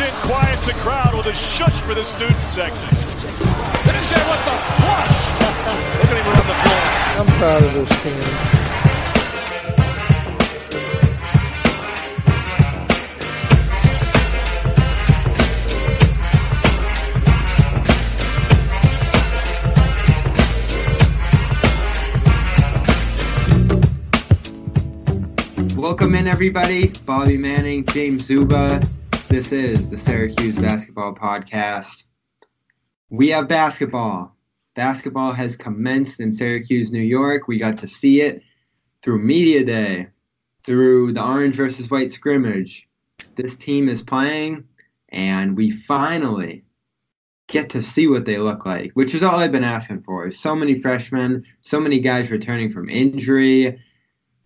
Richardson quiets the crowd with a shush for the student section. Finish it with the flush. Look at him around the floor. I'm proud of this team. Welcome in, everybody. Bobby Manning, James Zuba. This is the Syracuse Basketball Podcast. We have basketball. Basketball has commenced in Syracuse, New York. We got to see it through Media Day, through the Orange versus White scrimmage. This team is playing, and we finally get to see what they look like, which is all I've been asking for. So many freshmen, so many guys returning from injury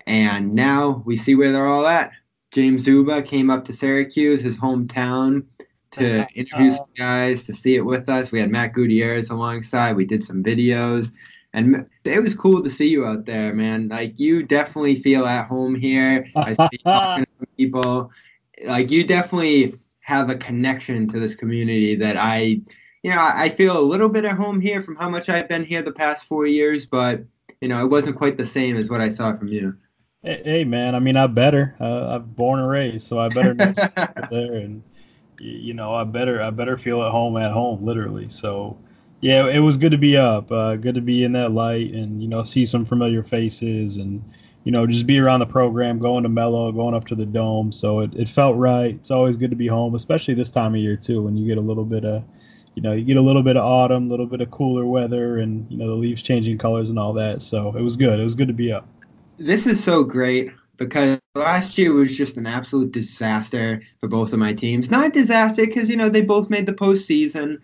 and now we see where they're all at. James Zuba came up to Syracuse, his hometown, to interview some uh, guys, to see it with us. We had Matt Gutierrez alongside. We did some videos. And it was cool to see you out there, man. Like you definitely feel at home here. I see talking to people. Like you definitely have a connection to this community that I, you know, I feel a little bit at home here from how much I've been here the past four years, but you know, it wasn't quite the same as what I saw from you. Hey, man, I mean, I better. Uh, I'm born and raised, so I better know there, and you know, I better, I better feel at home at home, literally. So, yeah, it was good to be up, uh, good to be in that light, and you know, see some familiar faces, and you know, just be around the program, going to Melo, going up to the dome. So it, it felt right. It's always good to be home, especially this time of year too, when you get a little bit of, you know, you get a little bit of autumn, a little bit of cooler weather, and you know, the leaves changing colors and all that. So it was good. It was good to be up this is so great because last year was just an absolute disaster for both of my teams. Not a disaster because you know they both made the postseason,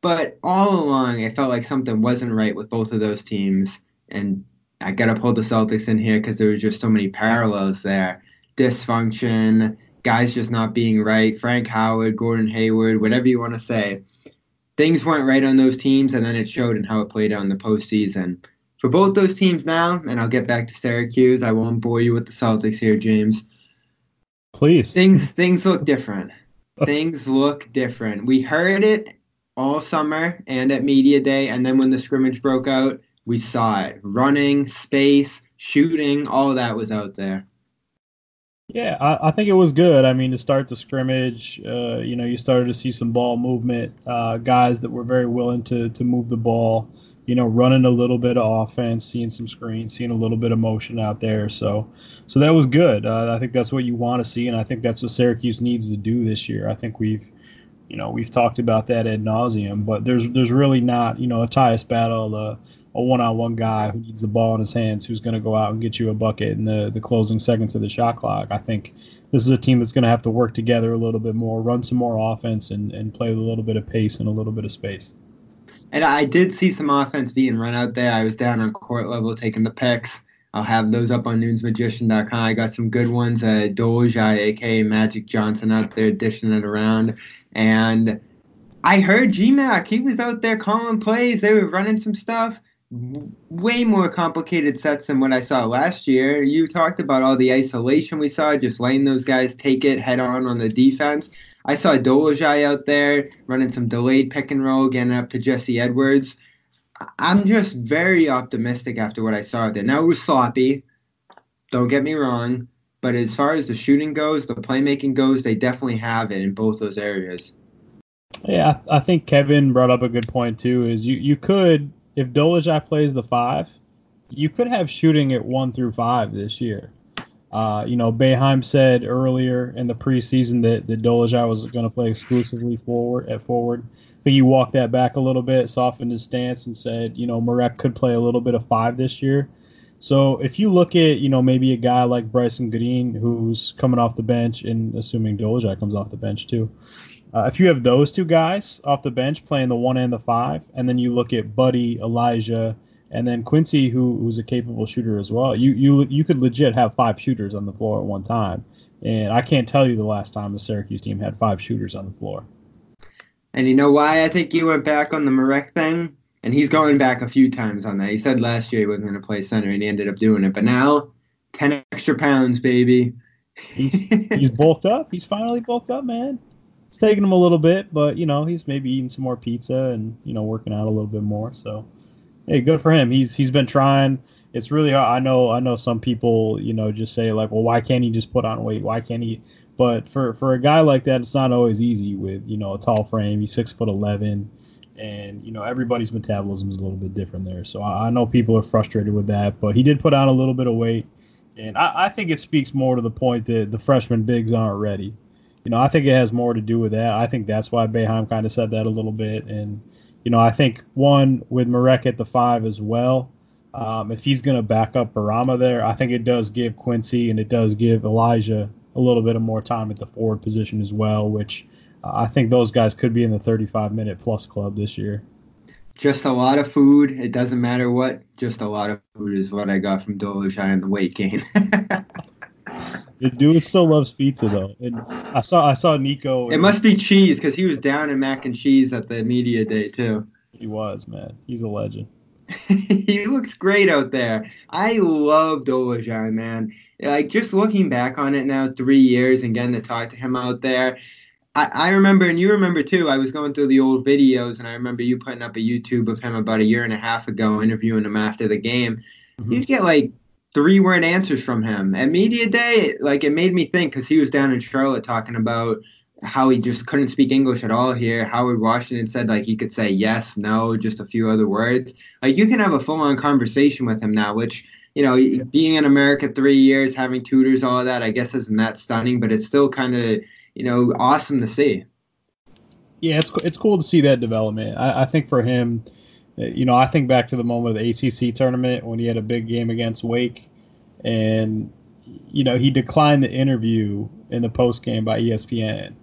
but all along I felt like something wasn't right with both of those teams, and I gotta pull the Celtics in here because there was just so many parallels there. Dysfunction, guys just not being right. Frank Howard, Gordon Hayward, whatever you want to say. Things weren't right on those teams, and then it showed in how it played out in the postseason for both those teams now, and I'll get back to Syracuse. I won't bore you with the Celtics here, James. Please. Things things look different. things look different. We heard it all summer and at media day, and then when the scrimmage broke out, we saw it. Running, space, shooting, all of that was out there. Yeah, I, I, think it was good. I mean, to start the scrimmage, uh, you know, you started to see some ball movement, uh, guys that were very willing to to move the ball you know, running a little bit of offense, seeing some screens, seeing a little bit of motion out there. So, so that was good. Uh, I think that's what you want to see, and I think that's what Syracuse needs to do this year. I think we've, you know, we've talked about that ad nauseum, but there's there's really not, you know, a Tyus battle, a one-on-one guy who needs the ball in his hands, who's going to go out and get you a bucket in the the closing seconds of the shot clock. I think this is a team that's going to have to work together a little bit more, run some more offense, and and play with a little bit of pace and a little bit of space. And I did see some offense being run out there. I was down on court level taking the picks. I'll have those up on nunesmagician.com. I got some good ones. Uh, Dolezaj, aka Magic Johnson, out there dishing it around. And I heard GMAC. He was out there calling plays. They were running some stuff. Way more complicated sets than what I saw last year. You talked about all the isolation we saw, just letting those guys take it head on on the defense. I saw Dolezaj out there running some delayed pick and roll, getting up to Jesse Edwards. I'm just very optimistic after what I saw out there. Now it was sloppy. Don't get me wrong, but as far as the shooting goes, the playmaking goes, they definitely have it in both those areas. Yeah, I think Kevin brought up a good point too. Is you you could if Dolezaj plays the five, you could have shooting at one through five this year. Uh, you know, Boeheim said earlier in the preseason that, that Dolezaj was going to play exclusively forward at forward. I think he walked that back a little bit, softened his stance, and said, you know, Marek could play a little bit of five this year. So if you look at, you know, maybe a guy like Brycen Goodine who's coming off the bench, and assuming Dolezaj comes off the bench too, uh, if you have those two guys off the bench playing the one and the five, and then you look at Buddy, Elijah, and then Quincy, who who's a capable shooter as well, you you you could legit have five shooters on the floor at one time. And I can't tell you the last time the Syracuse team had five shooters on the floor. And you know why I think you went back on the Marek thing? And he's going back a few times on that. He said last year he wasn't going to play center, and he ended up doing it. But now, 10 extra pounds, baby. He's, he's bulked up. He's finally bulked up, man. It's taking him a little bit, but, you know, he's maybe eating some more pizza and, you know, working out a little bit more. So, hey, good for him. He's He's been trying. It's really hard. I know I know some people, you know, just say, like, well, why can't he just put on weight? Why can't he? But for, for a guy like that, it's not always easy with, you know, a tall frame. He's six foot 11 and you know everybody's metabolism is a little bit different there. So I, I, know people are frustrated with that, but he did put on a little bit of weight, and I, I, think it speaks more to the point that the freshman bigs aren't ready. You know, I think it has more to do with that. I think that's why Boeheim kind of said that a little bit, and you know, I think one with Marek at the five as well. Um, if he's going to back up Bourama there, I think it does give Quincy and it does give Elijah a little bit of more time at the forward position as well, which I think those guys could be in the 35 minute plus club this year. Just a lot of food. It doesn't matter what. Just a lot of food is what I got from Dolezaj in the weight gain. the dude still loves pizza though, and I saw I saw Nico. It must be cheese because he was down in mac and cheese at the media day too. He was man. He's a legend. he looks great out there. I love Dolezaj, man. Like just looking back on it now, three years and getting to talk to him out there, I, I remember, and you remember too. I was going through the old videos, and I remember you putting up a YouTube of him about a year and a half ago, interviewing him after the game. Mm-hmm. You'd get like three word answers from him at media day. Like it made me think because he was down in Charlotte talking about how he just couldn't speak English at all here. Howard Washington said like he could say yes, no, just a few other words. Like you can have a full on conversation with him now, which you know, being in America three years, having tutors, all of that, I guess isn't that stunning, but it's still kind of you know, awesome to see. Yeah, it's it's cool to see that development. I, I think for him, you know, I think back to the moment of the ACC tournament when he had a big game against Wake, and you know he declined the interview in the post game by ESPN,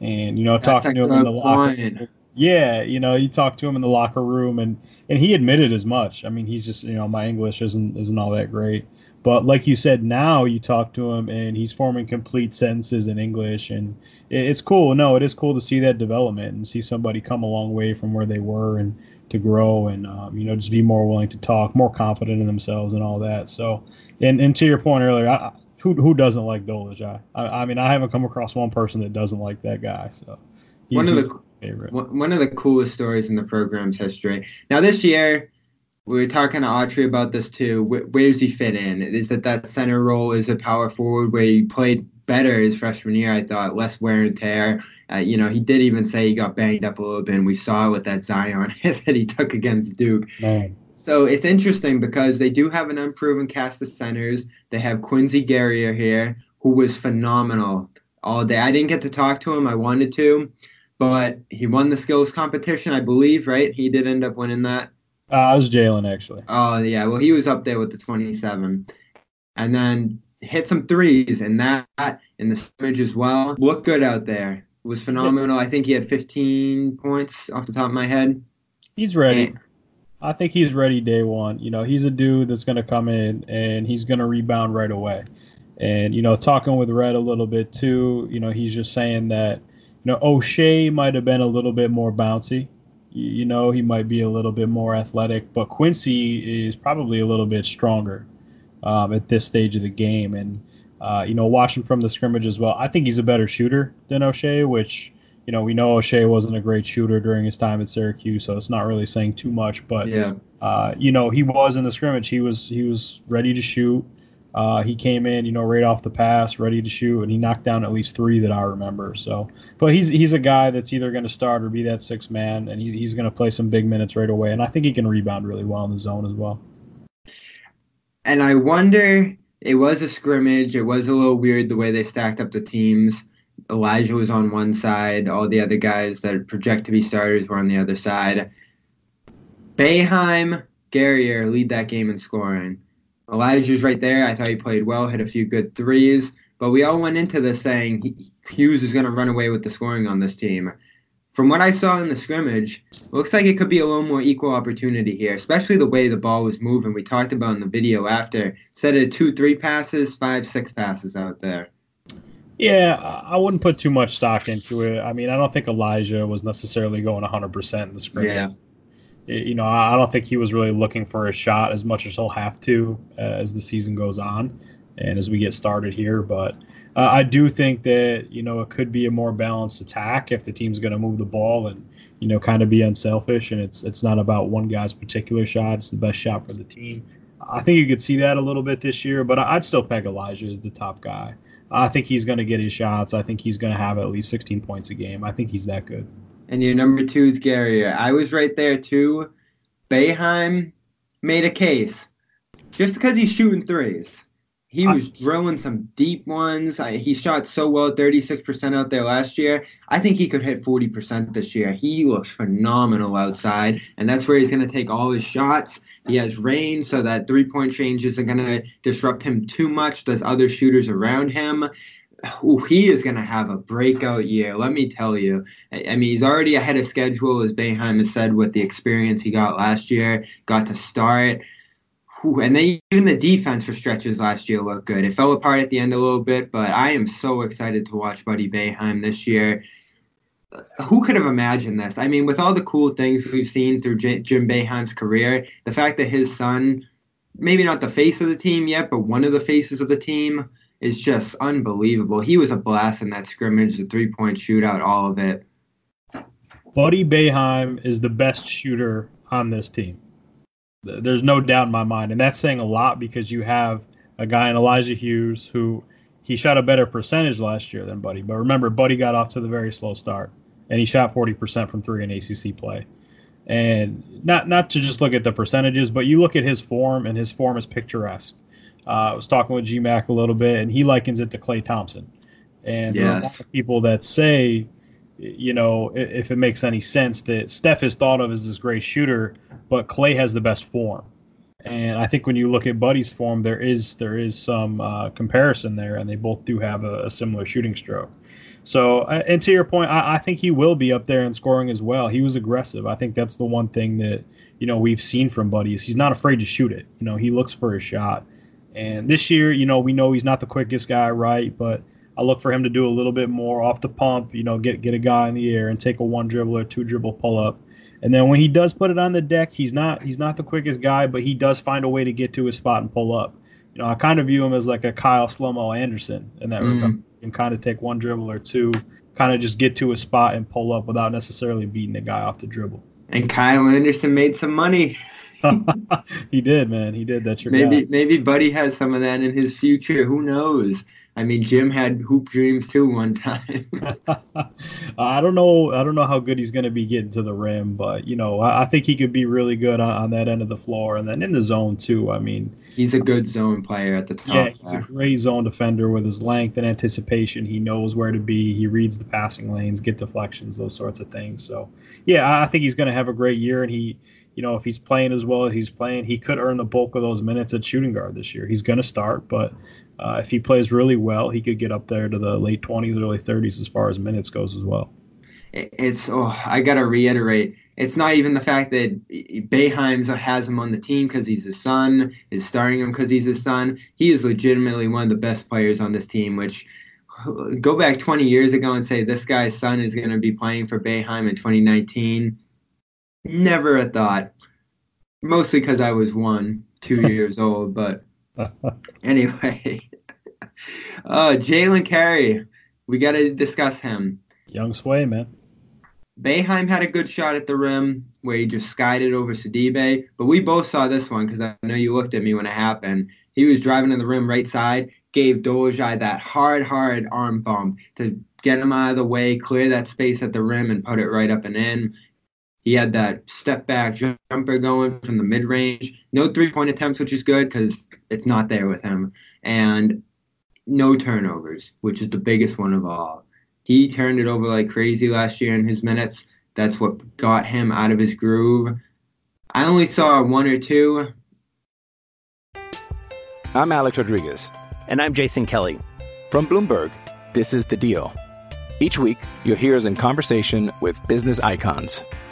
and you know That's talking to him in the locker. Yeah, you know, he talked to him in the locker room, and and he admitted as much. I mean, he's just you know my English isn't isn't all that great, but like you said, now you talk to him and he's forming complete sentences in English, and it's cool. No, it is cool to see that development and see somebody come a long way from where they were and to grow and um, you know just be more willing to talk, more confident in themselves, and all that. So, and and to your point earlier, I, who who doesn't like Dolezaj? I, I mean, I haven't come across one person that doesn't like that guy. So, one of the favorite. One of the coolest stories in the program's history. Now this year we were talking to Autry about this too. Where, where, does he fit in? Is it that center role? Is it power forward where he played better his freshman year? I thought less wear and tear. Uh, you know, he did even say he got banged up a little bit, and we saw it with that Zion hit that he took against Duke. Man. So it's interesting because they do have an unproven cast of centers. They have Quincy Guerrier here, who was phenomenal all day. I didn't get to talk to him. I wanted to, but he won the skills competition, I believe, right? He did end up winning that. Uh, it was Jalen actually. Oh yeah, well he was up there with the 27, and then hit some threes and that in the scrimmage as well. Looked good out there. It was phenomenal. I think he had 15 points off the top of my head. He's ready. And, I think he's ready day one. You know, he's a dude that's going to come in and he's going to rebound right away. And you know, talking with Red a little bit too. You know, he's just saying that you know Oshae might have been a little bit more bouncy you know he might be a little bit more athletic, but Quincy is probably a little bit stronger um, at this stage of the game. And uh, you know, watching from the scrimmage as well, I think he's a better shooter than Oshae, which you know we know Oshae wasn't a great shooter during his time at Syracuse, so it's not really saying too much. But yeah. uh, you know, he was in the scrimmage. He was he was ready to shoot. Uh, he came in, you know, right off the pass, ready to shoot, and he knocked down at least three that I remember. So, but he's he's a guy that's either going to start or be that six man, and he, he's going to play some big minutes right away. And I think he can rebound really well in the zone as well. And I wonder, it was a scrimmage. It was a little weird the way they stacked up the teams. Elijah was on one side, all the other guys that project to be starters were on the other side. Boeheim, Guerrier lead that game in scoring. Elijah's right there. I thought he played well, hit a few good threes. But we all went into this saying Hughes is going to run away with the scoring on this team. From what I saw in the scrimmage, looks like it could be a little more equal opportunity here, especially the way the ball was moving. We talked about in the video after. Set of two, three passes, five, six passes out there. Yeah, I wouldn't put too much stock into it. I mean, I don't think Elijah was necessarily going 100% in the scrimmage. Yeah. You know, I don't think he was really looking for a shot as much as he'll have to uh, as the season goes on and as we get started here. But uh, I do think that you know it could be a more balanced attack if the team's going to move the ball and you know kind of be unselfish and it's it's not about one guy's particular shot. It's the best shot for the team. I think you could see that a little bit this year, but I'd still peg Elijah as the top guy. I think he's going to get his shots. I think he's going to have at least 16 points a game. I think he's that good. And your number two is Gary. I was right there too. Boeheim made a case just because he's shooting threes. He was drilling some deep ones. He shot so well, 36% out there last year. I think he could hit 40% this year. He looks phenomenal outside, and that's where he's going to take all his shots. He has range, so that three point change isn't going to disrupt him too much. There's other shooters around him. Ooh, he is going to have a breakout year. Let me tell you. I, mean, he's already ahead of schedule, as Boeheim has said, with the experience he got last year. Got to start and then even the defense for stretches last year looked good. It fell apart at the end a little bit, but I am so excited to watch Buddy Boeheim this year. Who could have imagined this? I mean, with all the cool things we've seen through J- Jim Boeheim's career, the fact that his son, maybe not the face of the team yet, but one of the faces of the team, is just unbelievable. He was a blast in that scrimmage, the three point shootout, all of it. Buddy Boeheim is the best shooter on this team. There's no doubt in my mind, and that's saying a lot because you have a guy in Elijah Hughes who he shot a better percentage last year than Buddy. But remember, Buddy got off to the very slow start, and he shot 40% from three in ACC play. And not not to just look at the percentages, but you look at his form, and his form is picturesque. Uh, I was talking with GMAC a little bit, and he likens it to Klay Thompson. And yes. there are a lot of people that say you know, if it makes any sense that Steph is thought of as this great shooter, but Klay has the best form. And I think when you look at Buddy's form, there is there is some uh, comparison there, and they both do have a, a similar shooting stroke. So, uh, and to your point, I, I, think he will be up there in scoring as well. He was aggressive. I think that's the one thing that you know we've seen from Buddy is he's not afraid to shoot it. You know, he looks for a shot. And this year, you know, we know he's not the quickest guy, right? But I look for him to do a little bit more off the pump, you know, get get a guy in the air and take a one dribble or two dribble pull up. And then when he does put it on the deck, he's not he's not the quickest guy, but he does find a way to get to his spot and pull up. You know, I kind of view him as like a Kyle Slomo Anderson in that mm. regard. And kind of take one dribble or two, kind of just get to a spot and pull up without necessarily beating the guy off the dribble. And Kyle Anderson made some money. he did, man. He did. That's your maybe guy. maybe Buddy has some of that in his future. Who knows? I mean, Jim had hoop dreams too one time. I don't know. I don't know how good he's going to be getting to the rim, but you know, I, I think he could be really good on, on, that end of the floor and then in the zone too. I mean, he's a good zone player at the top. Yeah, he's there. a great zone defender with his length and anticipation. He knows where to be. He reads the passing lanes, get deflections, those sorts of things. So, yeah, I think he's going to have a great year, and he you know, if he's playing as well as he's playing, he could earn the bulk of those minutes at shooting guard this year. He's going to start, but uh, if he plays really well, he could get up there to the late 20s, early 30s as far as minutes goes as well. It's, oh, I got to reiterate, it's not even the fact that Boeheim has him on the team because he's his son, is starting him because he's his son. He is legitimately one of the best players on this team, which go back 20 years ago and say this guy's son is going to be playing for Boeheim in 2019 Never a thought. Mostly because I was one, two years old. But anyway, uh, Jalen Carey, we got to discuss him. Young Sway, man. Boeheim had a good shot at the rim where he just skied it over Sidibe, but we both saw this one because I know you looked at me when it happened. He was driving to the rim right side, gave Dolezaj that hard, hard arm bump to get him out of the way, clear that space at the rim, and put it right up and in. He had that step back jumper going from the mid range. No three point attempts, which is good because it's not there with him. And no turnovers, which is the biggest one of all. He turned it over like crazy last year in his minutes. That's what got him out of his groove. I only saw one or two. I'm Alex Rodriguez. And I'm Jason Kelly. From Bloomberg, this is The Deal. Each week, you'll hear us in conversation with business icons.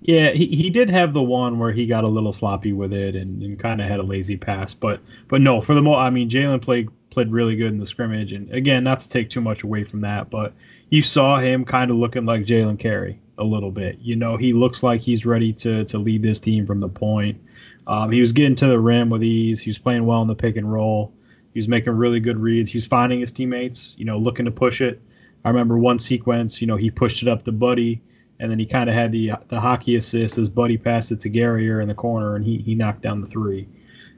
Yeah, he, he did have the one where he got a little sloppy with it and, and kind of had a lazy pass, but but no, for the most, I mean, Jalen played played really good in the scrimmage, and again, not to take too much away from that, but you saw him kind of looking like Jalen Carey a little bit. You know, he looks like he's ready to to lead this team from the point. Um, he was getting to the rim with ease. He was playing well in the pick and roll. He was making really good reads. He was finding his teammates, you know, looking to push it. I remember one sequence, you know, he pushed it up to Buddy, and then he kind of had the the hockey assist as Buddy passed it to Guerrier in the corner, and he he knocked down the three.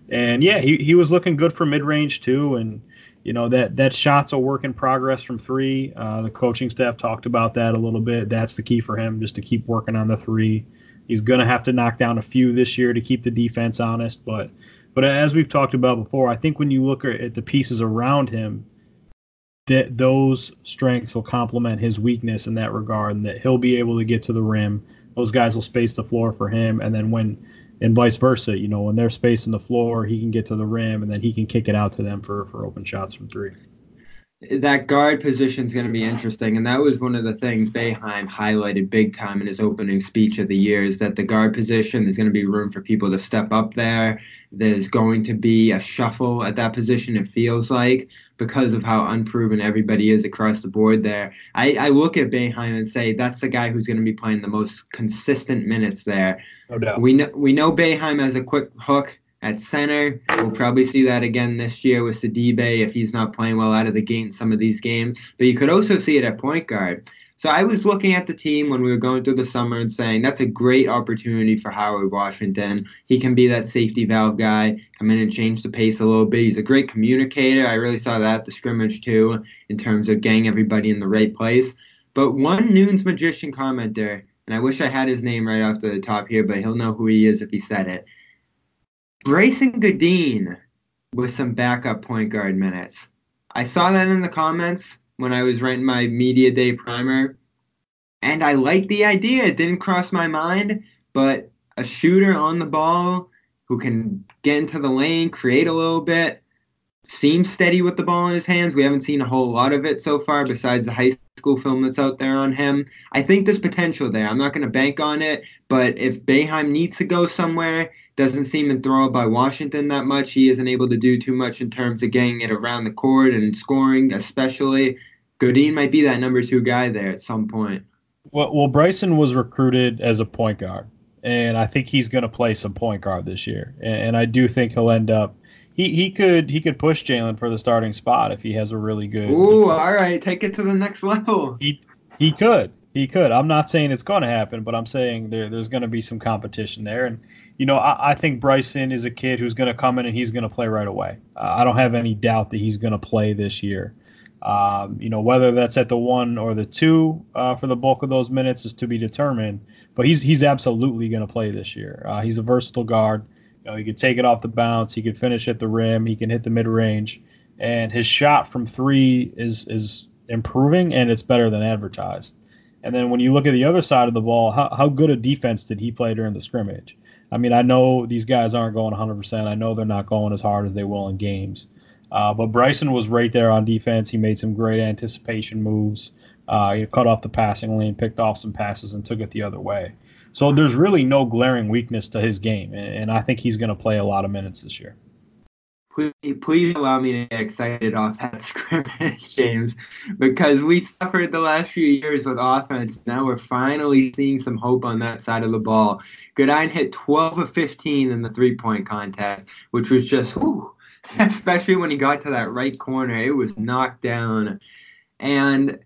And yeah, he, he was looking good for mid range too, and you know that that shot's a work in progress from three. Uh, the coaching staff talked about that a little bit. That's the key for him, just to keep working on the three. He's to have to knock down a few this year to keep the defense honest, but but as we've talked about before, I think when you look at the pieces around him, that those strengths will complement his weakness in that regard, and that he'll be able to get to the rim. Those guys will space the floor for him, and then when and vice versa, you know, when they're spacing the floor, he can get to the rim, and then he can kick it out to them for for open shots from three. That guard position is going to be interesting, and that was one of the things Boeheim highlighted big time in his opening speech of the year. Is that the guard position? There's going to be room for people to step up there. There's going to be a shuffle at that position. It feels like because of how unproven everybody is across the board there. I, I look at Boeheim and say that's the guy who's going to be playing the most consistent minutes there. No doubt. We know we know Boeheim has a quick hook at center. We'll probably see that again this year with Sidibe if he's not playing well out of the gate in some of these games. But you could also see it at point guard. So I was looking at the team when we were going through the summer and saying that's a great opportunity for Howard Washington. He can be that safety valve guy, come in and change the pace a little bit. He's a great communicator. I really saw that at the scrimmage too, in terms of getting everybody in the right place. But one Nunes Magician commenter, and I wish I had his name right off the top here, but he'll know who he is if he said it. Brycen Goodine with some backup point guard minutes. I saw that in the comments when I was writing my media day primer, and I liked the idea. It didn't cross my mind, but a shooter on the ball who can get into the lane, create a little bit, seems steady with the ball in his hands. We haven't seen a whole lot of it so far, besides the high school film that's out there on him. I think there's potential there. I'm not going to bank on it, but if Boeheim needs to go somewhere, doesn't seem enthralled by Washington that much. He isn't able to do too much in terms of getting it around the court and scoring, especially. Goodine might be that number two guy there at some point. Well, well, Brycen was recruited as a point guard, and I think he's going to play some point guard this year. And, and I do think he'll end up. He, he could he could push Jalen for the starting spot if he has a really good. Ooh, all right, take it to the next level. He he could he could. I'm not saying it's going to happen, but I'm saying there there's going to be some competition there. And you know, I, I think Brycen is a kid who's going to come in and he's going to play right away. Uh, I don't have any doubt that he's going to play this year. Um, you know, whether that's at the one or the two uh, for the bulk of those minutes is to be determined. But he's he's absolutely going to play this year. Uh, he's a versatile guard. Know, he can take it off the bounce. He can finish at the rim. He can hit the mid range, and his shot from three is is improving, and it's better than advertised. And then when you look at the other side of the ball, how, how good a defense did he play during the scrimmage? I mean, I know these guys aren't going 100%. I know they're not going as hard as they will in games. Uh, but Brycen was right there on defense. He made some great anticipation moves. Uh, he cut off the passing lane, picked off some passes, and took it the other way. So there's really no glaring weakness to his game, and, I think he's going to play a lot of minutes this year. Please, please allow me to get excited off that scrimmage, James, because we suffered the last few years with offense. Now we're finally seeing some hope on that side of the ball. Goodine hit 12 of 15 in the three point contest, which was just, whew, especially when he got to that right corner. It was knocked down. And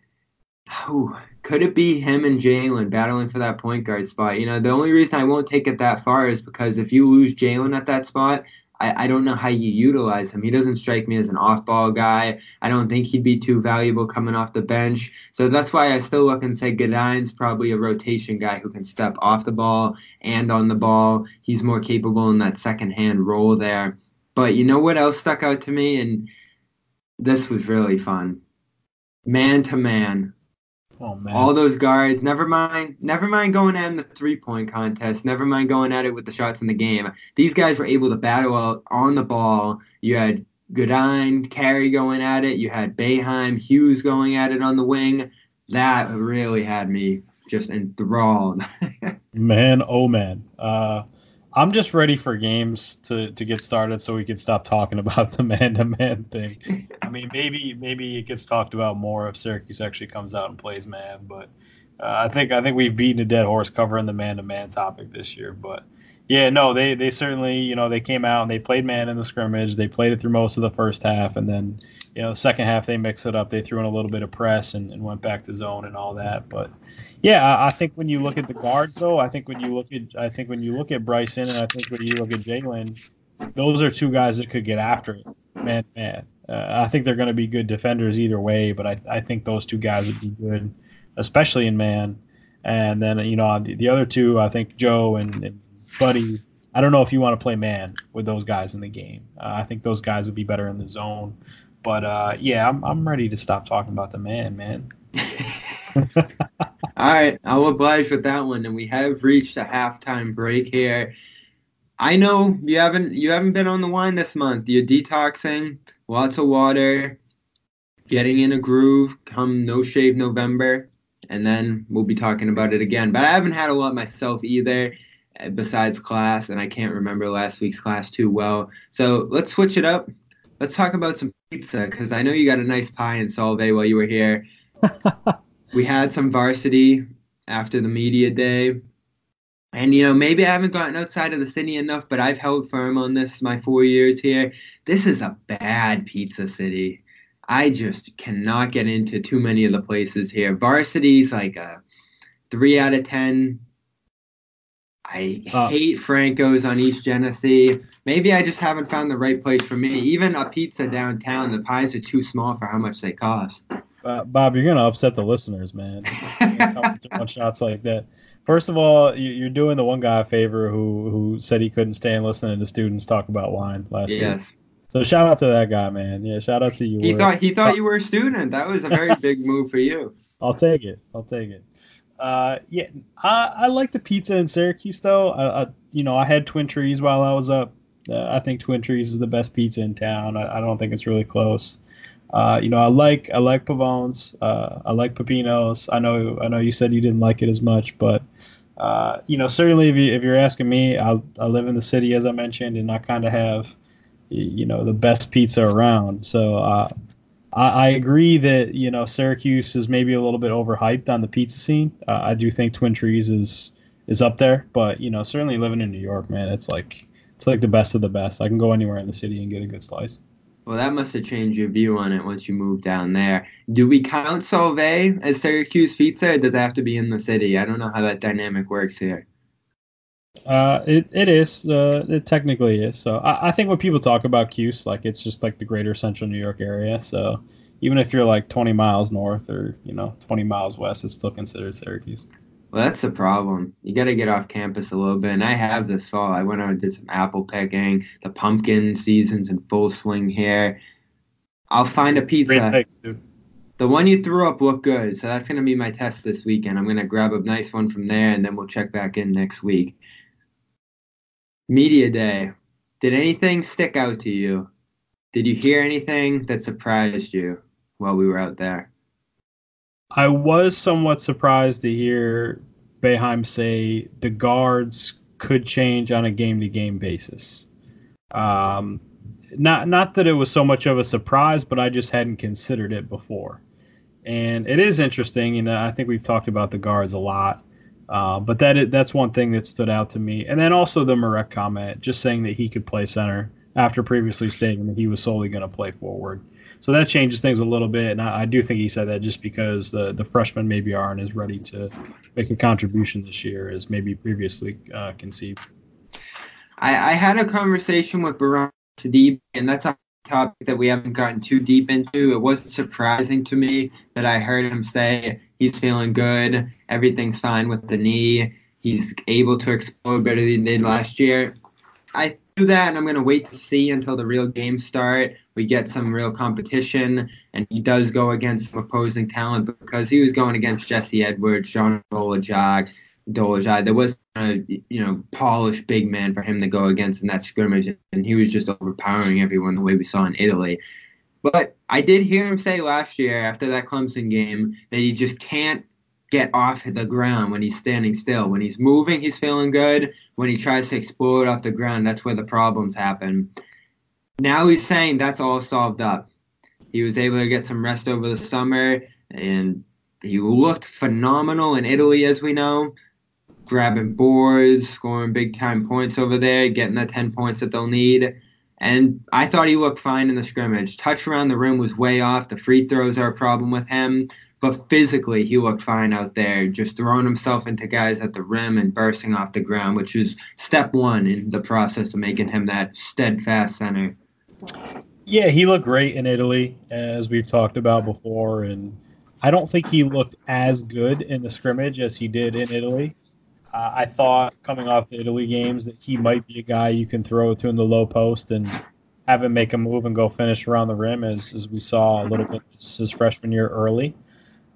whew, could it be him and Jalen battling for that point guard spot? You know, the only reason I won't take it that far is because if you lose Jalen at that spot, I, I don't know how you utilize him. He doesn't strike me as an off ball guy. I don't think he'd be too valuable coming off the bench. So that's why I still look and say Goodine's probably a rotation guy who can step off the ball and on the ball. He's more capable in that second hand role there. But you know what else stuck out to me? And this was really fun. Man to man. Oh man. All those guards, never mind, never mind going at in the three point contest, never mind going at it with the shots in the game. These guys were able to battle out on the ball. You had Goodine, Carey going at it, you had Boeheim, Hughes going at it on the wing. That really had me just enthralled. man, oh man. Uh I'm just ready for games to, to get started so we can stop talking about the man to man thing. I mean, maybe maybe it gets talked about more if Syracuse actually comes out and plays man, but uh, I think I think we've beaten a dead horse covering the man to man topic this year. But yeah, no, they they certainly you know they came out and they played man in the scrimmage. They played it through most of the first half, and then you know the second half they mixed it up. They threw in a little bit of press and, and went back to zone and all that. But yeah, I, I think when you look at the guards, though, I think when you look at I think when you look at Brycen and I think when you look at Jalen, those are two guys that could get after it, man, man. Uh, I think they're going to be good defenders either way, but I, I think those two guys would be good, especially in man. And then you know the, the other two, I think Joe and, and Buddy. I don't know if you want to play man with those guys in the game. Uh, I think those guys would be better in the zone. But uh, yeah, I'm I'm ready to stop talking about the man, man. All right, I'll oblige with that one, and we have reached a halftime break here. I know you haven't you haven't been on the wine this month. You're detoxing, lots of water, getting in a groove. Come No Shave November, and then we'll be talking about it again. But I haven't had a lot myself either, eh, besides class, and I can't remember last week's class too well. So let's switch it up. Let's talk about some pizza because I know you got a nice pie in Solvay while you were here. we had some varsity after the media day. And, you know, maybe I haven't gotten outside of the city enough, but I've held firm on this my four years here. This is a bad pizza city. I just cannot get into too many of the places here. Varsity's like a three out of 10. I uh, hate Franco's on East Genesee. Maybe I just haven't found the right place for me. Even a pizza downtown, the pies are too small for how much they cost. Uh, Bob, you're gonna upset the listeners, man. Throwing shots like that. First of all, you're doing the one guy a favor who who said he couldn't stand listening to students talk about wine last year. yes. week. So shout out to that guy, man. Yeah, shout out to you. He thought he thought you were a student. That was a very big move for you. I'll take it. I'll take it. Uh, yeah, I, I like the pizza in Syracuse though. I, I, you know I had Twin Trees while I was up. Uh, I think Twin Trees is the best pizza in town. I, I don't think it's really close. Uh, you know, I like I like Pavone's. Uh, I like Peppino's. I know I know you said you didn't like it as much, but uh, you know, certainly if you if you're asking me, I I live in the city as I mentioned, and I kind of have you know the best pizza around. So uh, I, I agree that you know Syracuse is maybe a little bit overhyped on the pizza scene. Uh, I do think Twin Trees is is up there, but you know, certainly living in New York, man, it's like it's like the best of the best. I can go anywhere in the city and get a good slice. Well, that must have changed your view on it once you moved down there. Do we count Solvay as Syracuse pizza, or does it have to be in the city? I don't know how that dynamic works here. Uh, it it is. Uh, it technically is. So I, I think when people talk about Cuse, like it's just like the greater central New York area. So even if you're like 20 miles north or you know 20 miles west, it's still considered Syracuse. Well, that's the problem. You got to get off campus a little bit. And I have this fall. I went out and did some apple picking. The pumpkin season's in full swing here. I'll find a pizza. The one you threw up looked good, so that's going to be my test this weekend. I'm going to grab a nice one from there, and then we'll check back in next week. Media day. Did anything stick out to you? Did you hear anything that surprised you while we were out there? I was somewhat surprised to hear Boeheim say the guards could change on a game to game basis. Um, not not that it was so much of a surprise, but I just hadn't considered it before. And it is interesting, and I think we've talked about the guards a lot. Uh, but that is, that's one thing that stood out to me. And then also the Marek comment, just saying that he could play center after previously stating that he was solely going to play forward. So that changes things a little bit, and I, I, do think he said that just because the the freshmen maybe aren't as ready to make a contribution this year as maybe previously uh, conceived. I, I had a conversation with Bourama Sidibe, and that's a topic that we haven't gotten too deep into. It wasn't surprising to me that I heard him say he's feeling good, everything's fine with the knee, he's able to explode better than he did last year. I do that, and I'm going to wait to see until the real games start. We get some real competition, and he does go against some opposing talent because he was going against Jesse Edwards, John Dolajak, Dolezaj. There was a you know polished big man for him to go against in that scrimmage, and he was just overpowering everyone the way we saw in Italy. But I did hear him say last year after that Clemson game that he just can't get off the ground when he's standing still. When he's moving, he's feeling good. When he tries to explode off the ground, that's where the problems happen. Now he's saying that's all solved up. He was able to get some rest over the summer, and he looked phenomenal in Italy, as we know, grabbing boards, scoring big time points over there, getting the 10 points that they'll need. And I thought he looked fine in the scrimmage. Touch around the rim was way off. The free throws are a problem with him but physically he looked fine out there, just throwing himself into guys at the rim and bursting off the ground, which is step one in the process of making him that steadfast center. Yeah, he looked great in Italy, as we've talked about before, and I don't think he looked as good in the scrimmage as he did in Italy. Uh, I thought coming off the Italy games that he might be a guy you can throw to in the low post and have him make a move and go finish around the rim, as, as we saw a little bit his freshman year early.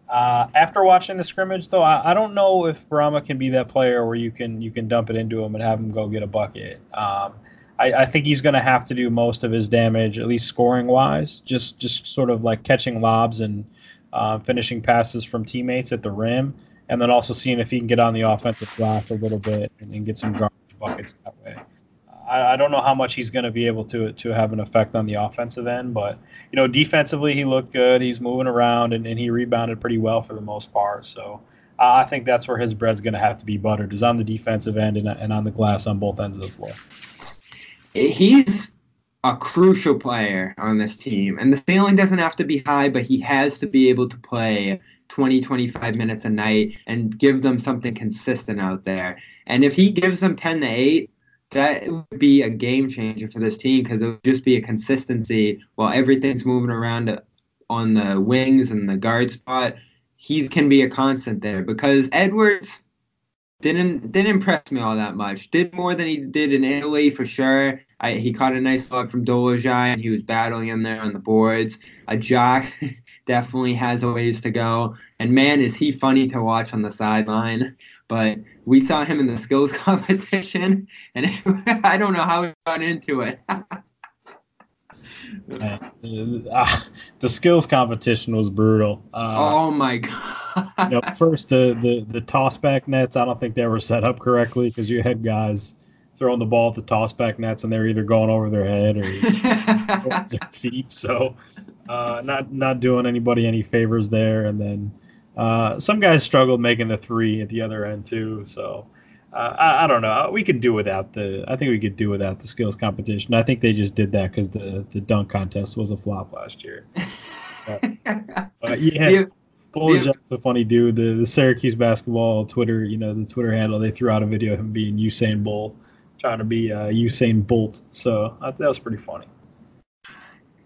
Uh, after watching the scrimmage, though, I, I, don't know if Bourama can be that player where you can you can dump it into him and have him go get a bucket. Um, I, I, think he's going to have to do most of his damage, at least scoring wise, just just sort of like catching lobs and uh, finishing passes from teammates at the rim, and then also seeing if he can get on the offensive glass a little bit and, and get some garbage buckets that way. I, I don't know how much he's going to be able to to have an effect on the offensive end, but you know, defensively he looked good. He's moving around and, and he rebounded pretty well for the most part. So uh, I think that's where his bread's going to have to be buttered is on the defensive end and, and on the glass on both ends of the floor. He's a crucial player on this team, and the ceiling doesn't have to be high, but he has to be able to play 20, 25 minutes a night and give them something consistent out there. And if he gives them 10 to 8, that would be a game changer for this team because it would just be a consistency while everything's moving around on the wings and the guard spot. He can be a constant there because Edwards didn't didn't impress me all that much. Did more than he did in Italy for sure. I, he caught a nice lob from Dolezaj and he was battling in there on the boards. Ajak definitely has a ways to go. And man, is he funny to watch on the sideline. But we saw him in the skills competition, and I don't know how he got into it. uh, the skills competition was brutal. Uh, oh my god! you know, first the, the the toss back nets. I don't think they were set up correctly because you had guys throwing the ball at the toss back nets, and they're either going over their head or their feet. So, uh, not not doing anybody any favors there. And then uh, some guys struggled making the three at the other end too. So uh, I, I, don't know. We could do without the. I think we could do without the skills competition. I think they just did that because the the dunk contest was a flop last year. but, but yeah. yeah. Jack's a funny dude. The, the Syracuse basketball Twitter, you know, the Twitter handle, they threw out a video of him being Usain Bolt, trying to be uh, Usain Bolt. So that was pretty funny.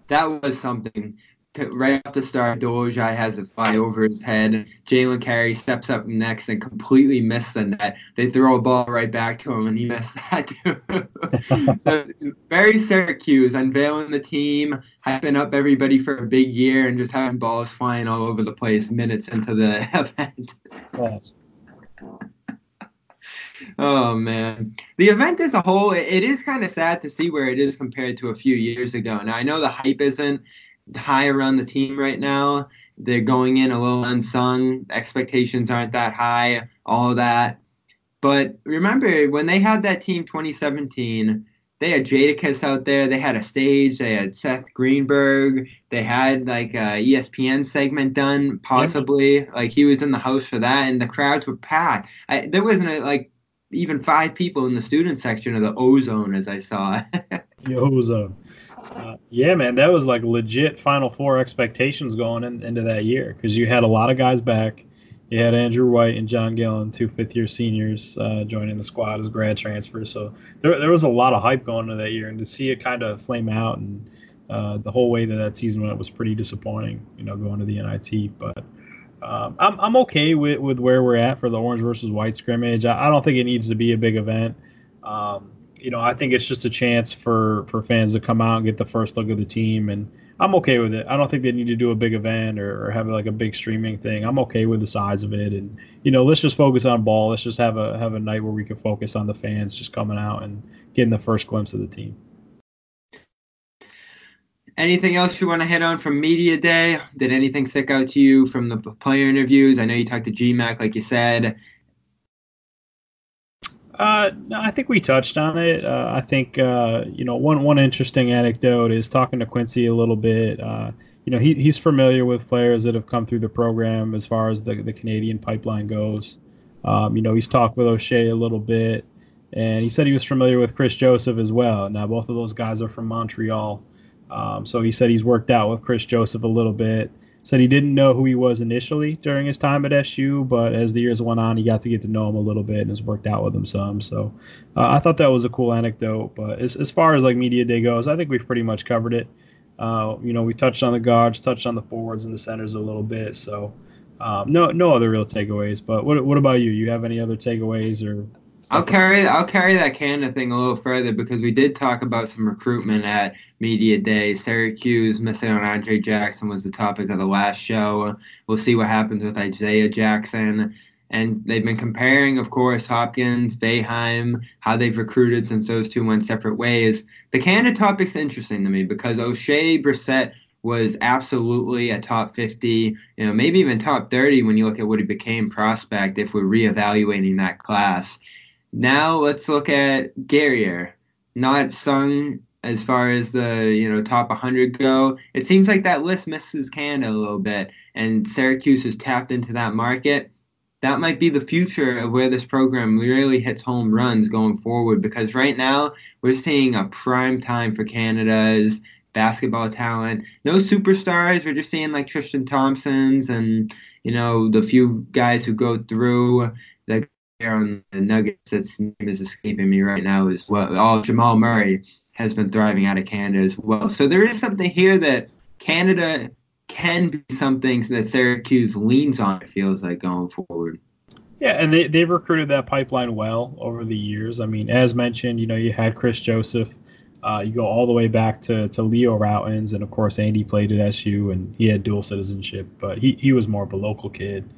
That was something right off the start, Dolezaj has a fly over his head. Jalen Carey steps up next and completely missed the net. They throw a ball right back to him, and he missed that too. so very Syracuse, unveiling the team, hyping up everybody for a big year, and just having balls flying all over the place minutes into the event. Oh man, the event as a whole, it is kind of sad to see where it is compared to a few years ago. Now I know the hype isn't high around the team right now. They're going in a little unsung. Expectations aren't that high, all of that. But remember, when they had that team 2017, they had Jadakiss out there. They had a stage. They had Seth Greenberg. They had like a ESPN segment done, possibly. Yeah. Like he was in the house for that, and the crowds were packed. I, there wasn't a, like even five people in the student section of the Ozone, as I saw. the Ozone. Uh, yeah, man, that was like legit Final Four expectations going in, into that year because you had a lot of guys back. you had Andrew White and John Gillon, two fifth year seniors, uh, joining the squad as grad transfers. So there, there was a lot of hype going into that year, and to see it kind of flame out and uh, the whole way that that season went was pretty disappointing, you know, going to the NIT. But um, I'm, I'm okay with, with where we're at for the Orange versus White scrimmage. I, I don't think it needs to be a big event. Um, you know, I think it's just a chance for, for fans to come out and get the first look of the team and I'm okay with it. I don't think they need to do a big event or, or, have like a big streaming thing. I'm okay with the size of it, and you know, let's just focus on ball. Let's just have a have a night where we can focus on the fans just coming out and getting the first glimpse of the team. Anything else you want to hit on from media day? Did anything stick out to you from the player interviews? I know you talked to GMAC, like you said. Uh, I think we touched on it. Uh, I think uh, you know one one interesting anecdote is talking to Quincy a little bit. Uh, you know he, he's familiar with players that have come through the program as far as the the Canadian pipeline goes. Um, you know he's talked with Oshae a little bit, and he said he was familiar with Kris Joseph as well. Now both of those guys are from Montreal, um, so he said he's worked out with Kris Joseph a little bit said he didn't know who he was initially during his time at SU, but as the years went on, he got to get to know him a little bit and has worked out with him some. So uh, I thought that was a cool anecdote. But as, as far as like media day goes, I think we've pretty much covered it. Uh, you know, we touched on the guards, touched on the forwards and the centers a little bit. So um, no, no other real takeaways. But what, what about you? You have any other takeaways or I'll carry I'll carry that Canada thing a little further because we did talk about some recruitment at media day. Syracuse missing on Andre Jackson was the topic of the last show. We'll see what happens with Isaiah Jackson. And they've been comparing, of course, Hopkins, Boeheim, how they've recruited since those two went separate ways. The Canada topic's interesting to me because Oshae Brissett was absolutely a top 50, you know, maybe even top 30 when you look at what he became prospect if we're reevaluating that class. Now let's look at Guerrier. Not sung as far as the you know top 100 go. It seems like that list misses Canada a little bit, and Syracuse has tapped into that market. That might be the future of where this program really hits home runs going forward. Because right now we're seeing a prime time for Canada's basketball talent. No superstars. We're just seeing like Tristan Thompsons and you know the few guys who go through that on the Nuggets that's name is escaping me right now as well. All Jamal Murray has been thriving out of Canada as well. So there is something here that Canada can be something that Syracuse leans on. It feels like going forward. Yeah, and they they've recruited that pipeline well over the years. I mean, as mentioned, you know, you had Kris Joseph. Uh, you go all the way back to, to Leo Rautins, and of course, Andy played at SU, and he had dual citizenship, but he, he was more of a local kid.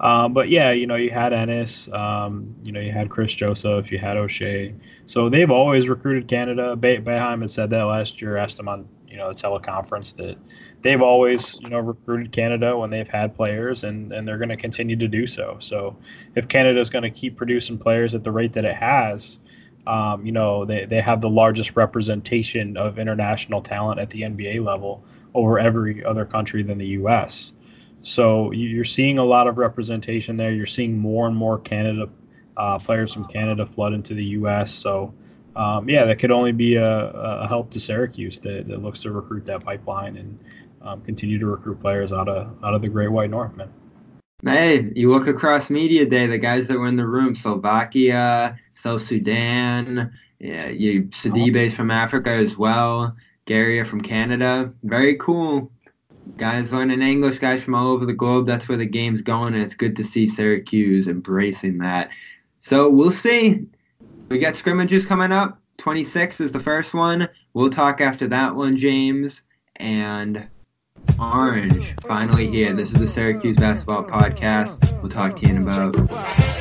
Um, but yeah, you know, you had Ennis, um, you know, you had Kris Joseph, you had Oshae. So they've always recruited Canada. Be- Boeheim had said that last year, asked him on, you know, a teleconference that they've always, you know, recruited Canada when they've had players and, and they're going to continue to do so. So if Canada is going to keep producing players at the rate that it has, um, you know, they, they have the largest representation of international talent at the NBA level over every other country than the U.S. So you're seeing a lot of representation there. You're seeing more and more Canada uh, players from Canada flood into the U.S. So um, yeah, that could only be a, a help to Syracuse that, that, looks to recruit that pipeline and um, continue to recruit players out of out of the Great White North, man. Hey, you look across media day, the guys that were in the room, Slovakia, South Sudan, yeah, you Sidibe's from Africa as well, Guerrier from Canada. Very cool guys learning English, guys from all over the globe. That's where the game's going, and it's good to see Syracuse embracing that. So we'll see. We got scrimmages coming up. 26 is the first one. We'll talk after that one, James. And Orange, finally here. This is the Syracuse Basketball Podcast. We'll talk to you in about